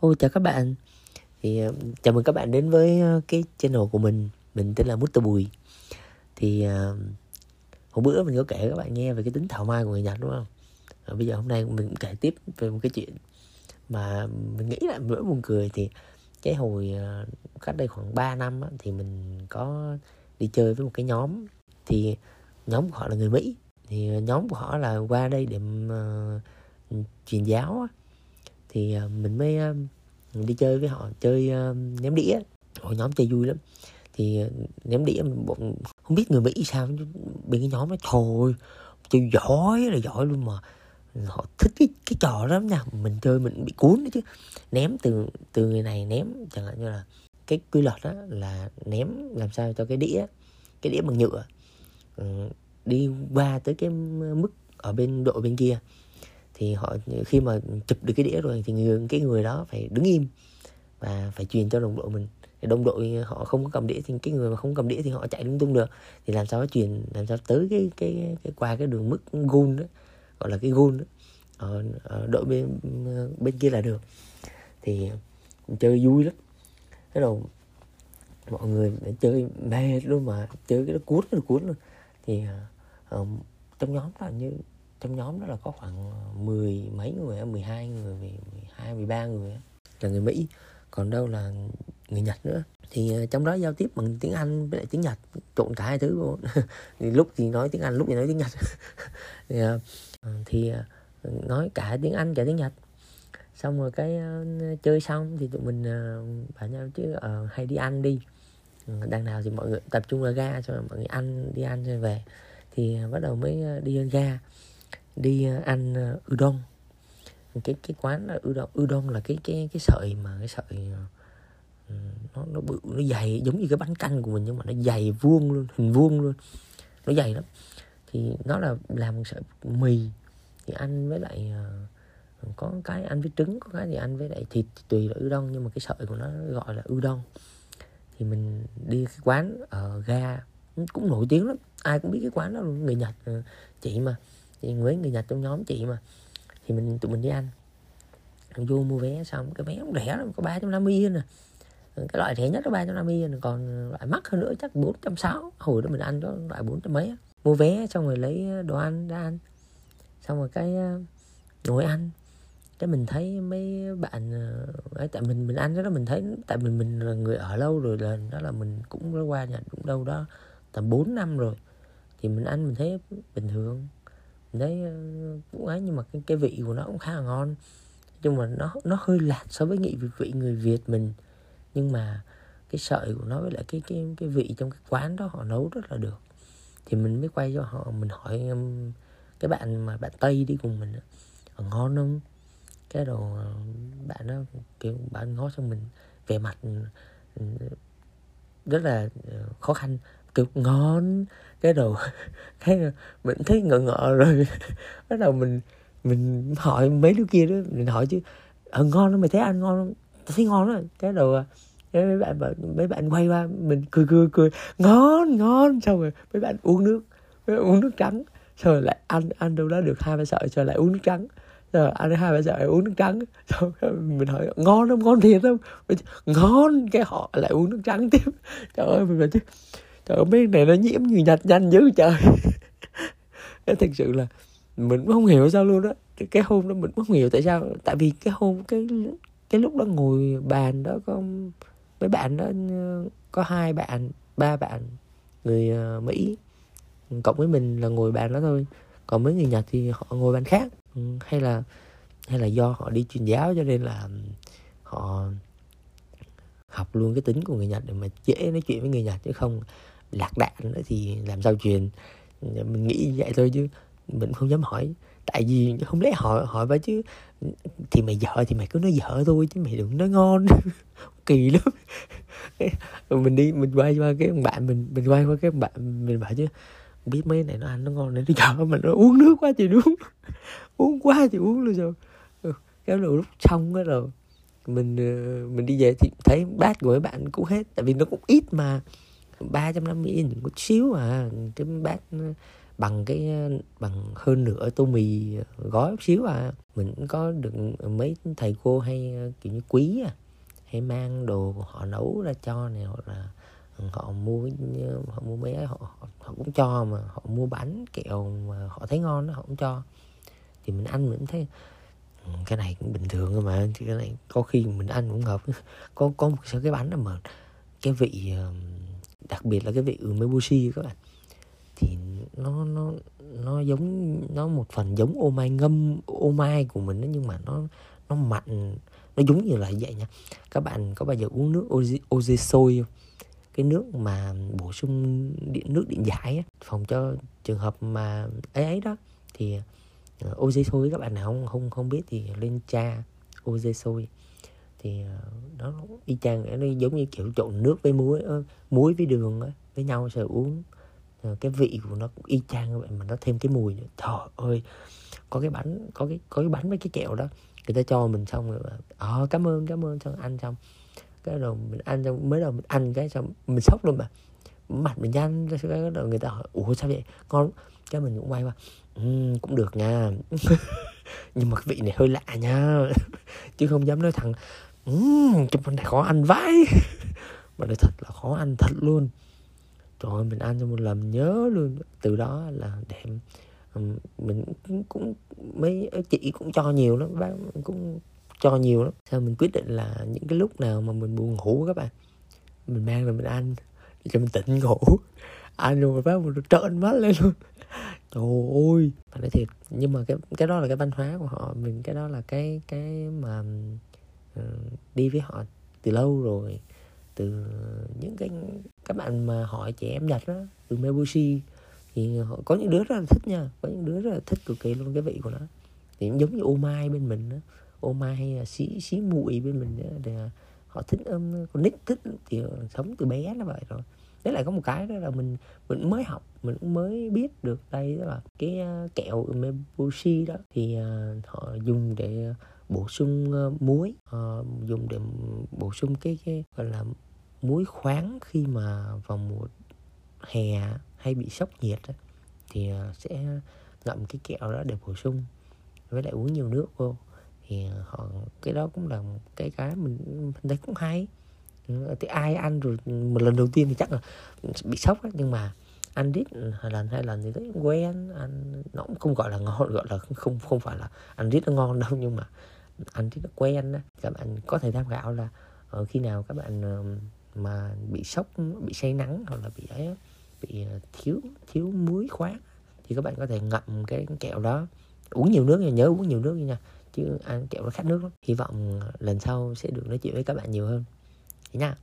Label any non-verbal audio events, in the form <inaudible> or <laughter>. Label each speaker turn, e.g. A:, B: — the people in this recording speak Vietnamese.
A: Ôi chào các bạn. Thì uh, chào mừng các bạn đến với uh, cái channel của mình. Mình tên là Mr. Bùi. Thì uh, hôm bữa mình có kể các bạn nghe về cái tính thảo mai của người Nhật đúng không? À, bây giờ hôm nay mình kể tiếp về một cái chuyện mà mình nghĩ lại bữa buồn cười. Thì cái hồi uh, cách đây khoảng 3 năm á, thì mình có đi chơi với một cái nhóm. Thì nhóm của họ là người Mỹ. Thì nhóm của họ là qua đây để uh, truyền giáo á thì ờ, mình mới ờ, đi chơi với họ, chơi ờ, ném đĩa. Hội nhóm chơi vui lắm. Thì ném đĩa bọn, không biết người mỹ sao bị cái nhóm nó thôi chơi giỏi, là giỏi luôn mà. Họ thích cái cái trò đó lắm nha. Mình chơi mình bị cuốn đó chứ. Ném từ từ người này ném, chẳng hạn như là cái quy luật đó là ném làm sao cho cái đĩa cái đĩa bằng nhựa ừ, đi qua tới cái mức ở bên độ bên kia thì họ khi mà chụp được cái đĩa rồi thì người cái người đó phải đứng im và phải truyền cho đồng đội mình. Thì đồng đội họ không có cầm đĩa thì cái người mà không cầm đĩa thì họ chạy lung tung được. Thì làm sao nó truyền làm sao tới cái cái cái qua cái đường mức goal đó gọi là cái goal đó ở, ở đội bên bên kia là được. Thì chơi vui lắm. Cái đầu mọi người chơi mê luôn mà chơi cái nó cuốn nó cuốn luôn. Thì uh, trong nhóm là như trong nhóm đó là có khoảng ờ, mười mấy người mười hai người mười hai mười ba người là người mỹ còn đâu là người nhật nữa. Thì ờ, trong đó giao tiếp bằng tiếng anh với lại tiếng nhật trộn cả hai thứ luôn <laughs> thì lúc thì nói tiếng anh lúc thì nói tiếng nhật. <laughs> Thì, ờ, thì nói cả tiếng anh cả tiếng nhật. Xong rồi cái uh, chơi xong thì tụi mình uh, bảo nhau chứ uh, hay đi ăn đi. Ừ, đằng nào thì mọi người tập trung ở ga cho mọi người ăn đi ăn rồi về. Thì bắt đầu mới đi lên ga đi ờ, ăn ờ, udon. Cái cái quán là udon udon là cái cái cái sợi mà, cái sợi ờ, nó nó bự, nó dày, giống như cái bánh canh của mình nhưng mà nó dày vuông luôn, hình vuông luôn. Nó dày lắm. Thì nó là làm sợi mì. Thì ăn với lại có cái ăn với trứng, có cái thì ăn với lại thịt, tùy là udon nhưng mà cái sợi của nó gọi là udon. Thì mình đi cái quán ở ga, cũng nổi tiếng lắm. Ai cũng biết cái quán đó luôn, người nhật chị mà thì với người nhật trong nhóm chị mà. Thì mình, tụi mình đi ăn. Vô mua vé xong, cái vé cũng rẻ lắm, có ba trăm năm mươi yên nè cái loại rẻ nhất là ba trăm năm mươi yên à. còn loại mắc hơn nữa chắc bốn trăm sáu, hồi đó mình ăn đó loại bốn trăm mấy mua vé xong rồi lấy đồ ăn ra ăn. Xong rồi cái ờ, ngồi ăn. Cái mình thấy mấy bạn ờ, ấy, tại mình mình ăn cái đó mình thấy, tại mình mình là người ở lâu rồi là, đó là mình cũng qua nhà cũng đâu đó tầm 4 năm rồi. Thì mình ăn mình thấy bình thường đấy ờ, cũng ấy nhưng mà cái, cái vị của nó cũng khá là ngon. Nhưng mà nó nó hơi lạt so với nghị vị người Việt mình. Nhưng mà cái sợi của nó với lại cái cái cái vị trong cái quán đó họ nấu rất là được. Thì mình mới quay cho họ mình hỏi um, cái bạn mà bạn tây đi cùng mình ở ờ, ngon không? Cái đồ ờ, bạn nó kiểu bạn ngó cho mình về mặt ừ, rất là khó khăn kiểu ngon. Cái đầu <laughs> cái mình thấy ngợ ngợ rồi. <laughs> Bắt đầu mình mình hỏi mấy đứa kia đó, mình hỏi chứ ờ ngon lắm, mày thấy ăn ngon không? Thấy ngon lắm. Cái đầu à, mấy bạn mấy bạn quay qua, mình cười cười cười, ngon ngon. Xong rồi mấy bạn uống nước, mấy bạn uống nước trắng, xong rồi lại ăn ăn đâu đó được hai ba sợi rồi lại uống nước trắng. Rồi ăn hai ba sợi, uống nước trắng. <laughs> Xong mình hỏi, ngon không ngon thiệt không ngon. Cái họ lại uống nước trắng tiếp. Trời ơi, mình bảo chứ trời ơi mấy này nó nhiễm người nhật nhanh dữ trời. Cái thực sự là mình cũng không hiểu sao luôn đó cái, cái hôm đó mình cũng không hiểu tại sao tại vì cái hôm cái cái lúc đó ngồi bàn đó có mấy bạn đó có hai bạn ba bạn người ờ, mỹ. Cộng với mình là ngồi bàn đó thôi. Còn mấy người nhật thì họ ngồi bàn khác. Ừ, hay là hay là do họ đi truyền giáo cho nên là ừ, họ học luôn cái tính của người nhật để mà dễ nói chuyện với người nhật chứ không lạc đạn nữa thì làm sao truyền? Mình nghĩ vậy thôi chứ mình không dám hỏi. Tại vì không lẽ hỏi hỏi bà chứ, thì mày dở thì mày cứ nói dở thôi chứ mày đừng nói ngon. <laughs> Kỳ lắm. Mình đi, mình quay qua cái bạn mình mình quay qua cái bạn mình bảo chứ biết mấy này nó ăn nó ngon này nó dở mà nó uống nước quá thì uống <laughs> uống quá thì uống luôn rồi. Kéo cái đầu lúc xong cái rồi, mình ờ, mình đi về thì thấy bát của mấy bạn cũng hết, tại vì nó cũng ít mà. 350 yên một xíu à. Cái bát bằng cái bằng hơn nửa tô mì gói một xíu à. Mình cũng có được mấy thầy cô hay kiểu như quý à. Hay mang đồ của họ nấu ra cho này hoặc là họ mua họ mua mấy họ, họ họ cũng cho mà. Họ mua bánh kẹo mà họ thấy ngon đó họ cũng cho. Thì mình ăn mình thấy ừ, cái này cũng bình thường mà thì cái này có khi mình ăn cũng hợp. <laughs> Có có một số cái bánh đó mà cái vị ờ, đặc biệt là cái vị umeboshi các bạn thì nó nó nó giống nó một phần giống ô mai ngâm ô mai của mình đó nhưng mà nó nó mặn nó giống như là vậy nha. Các bạn có bao giờ uống nước oze, oje sôi không? Cái nước mà bổ sung điện nước điện giải á, phòng cho trường hợp mà ấy ấy đó thì ờ, oze sôi các bạn nào không không không biết thì lên tra oze sôi thì ờ, nó y chang nó giống như kiểu trộn nước với muối muối với đường với nhau rồi uống. Ờ, cái vị của nó cũng y chang vậy mà nó thêm cái mùi nữa. Trời ơi có cái bánh có cái có cái bánh với cái kẹo đó. Người ta cho mình xong rồi ờ à, cảm ơn cảm ơn. Xong ăn xong. Cái đầu mình ăn xong mới đầu mình ăn cái xong mình sốc luôn mà. Mặt mình nhanh cái đầu người ta hỏi ủa sao vậy? Con cái mình cũng quay qua um, cũng được nha. <laughs> Nhưng mà cái vị này hơi lạ nha. <laughs> Chứ không dám nói thằng chúng cái này khó ăn vãi. <laughs> Mà nói thật là khó ăn thật luôn. Trời ơi mình ăn cho một lần nhớ luôn. Từ đó là để mình cũng, cũng mấy chị cũng cho nhiều lắm bác cũng cho nhiều lắm. Sao mình quyết định là những cái lúc nào mà mình buồn ngủ các bạn mình mang ra mình ăn để cho mình tỉnh ngủ. <laughs> Ăn rồi bác mình trợn mắt lên luôn. <laughs> Trời ơi phải nói thiệt. Nhưng mà cái cái đó là cái văn hóa của họ. Mình cái đó là cái cái mà Ờ, đi với họ từ lâu rồi. Từ những cái các bạn mà hỏi trẻ em nhật đó từ Mebushi thì họ có những đứa rất là thích nha có những đứa rất là thích cực kỳ luôn cái vị của nó. Thì giống như ô mai bên mình đó ô mai hay là xí xí muội bên mình đó, thì à, họ thích um, con nít thích thì sống từ bé nó vậy rồi đấy lại có một cái đó là mình mình mới học mình cũng mới biết được đây đó là cái à, kẹo mebushi đó. Thì uh, họ dùng để bổ sung uh, muối uh, dùng để bổ sung cái cái gọi là muối khoáng khi mà vào mùa hè hay bị sốc nhiệt đó, thì uh, sẽ ngậm cái kẹo đó để bổ sung với lại uống nhiều nước vô thì họ cái đó cũng là cái cái mình, mình thấy cũng hay thì ai ăn rồi một lần đầu tiên thì chắc là bị sốc đó. nhưng mà ăn rít ừ, lần hai lần thì thấy quen, ăn, nó cũng không gọi là ngon, gọi là không không phải là ăn đít nó ngon đâu, nhưng mà ăn đít nó quen đó các bạn có thể tham khảo là ở khi nào các bạn ờ, mà bị sốc, bị say nắng hoặc là bị ấy bị ờ, thiếu thiếu muối khoáng thì các bạn có thể ngậm cái kẹo đó. Uống nhiều nước nha, nhớ uống nhiều nước nha, chứ ăn kẹo nó khát nước lắm. Hy vọng lần sau sẽ được nói chuyện với các bạn nhiều hơn. Thế nha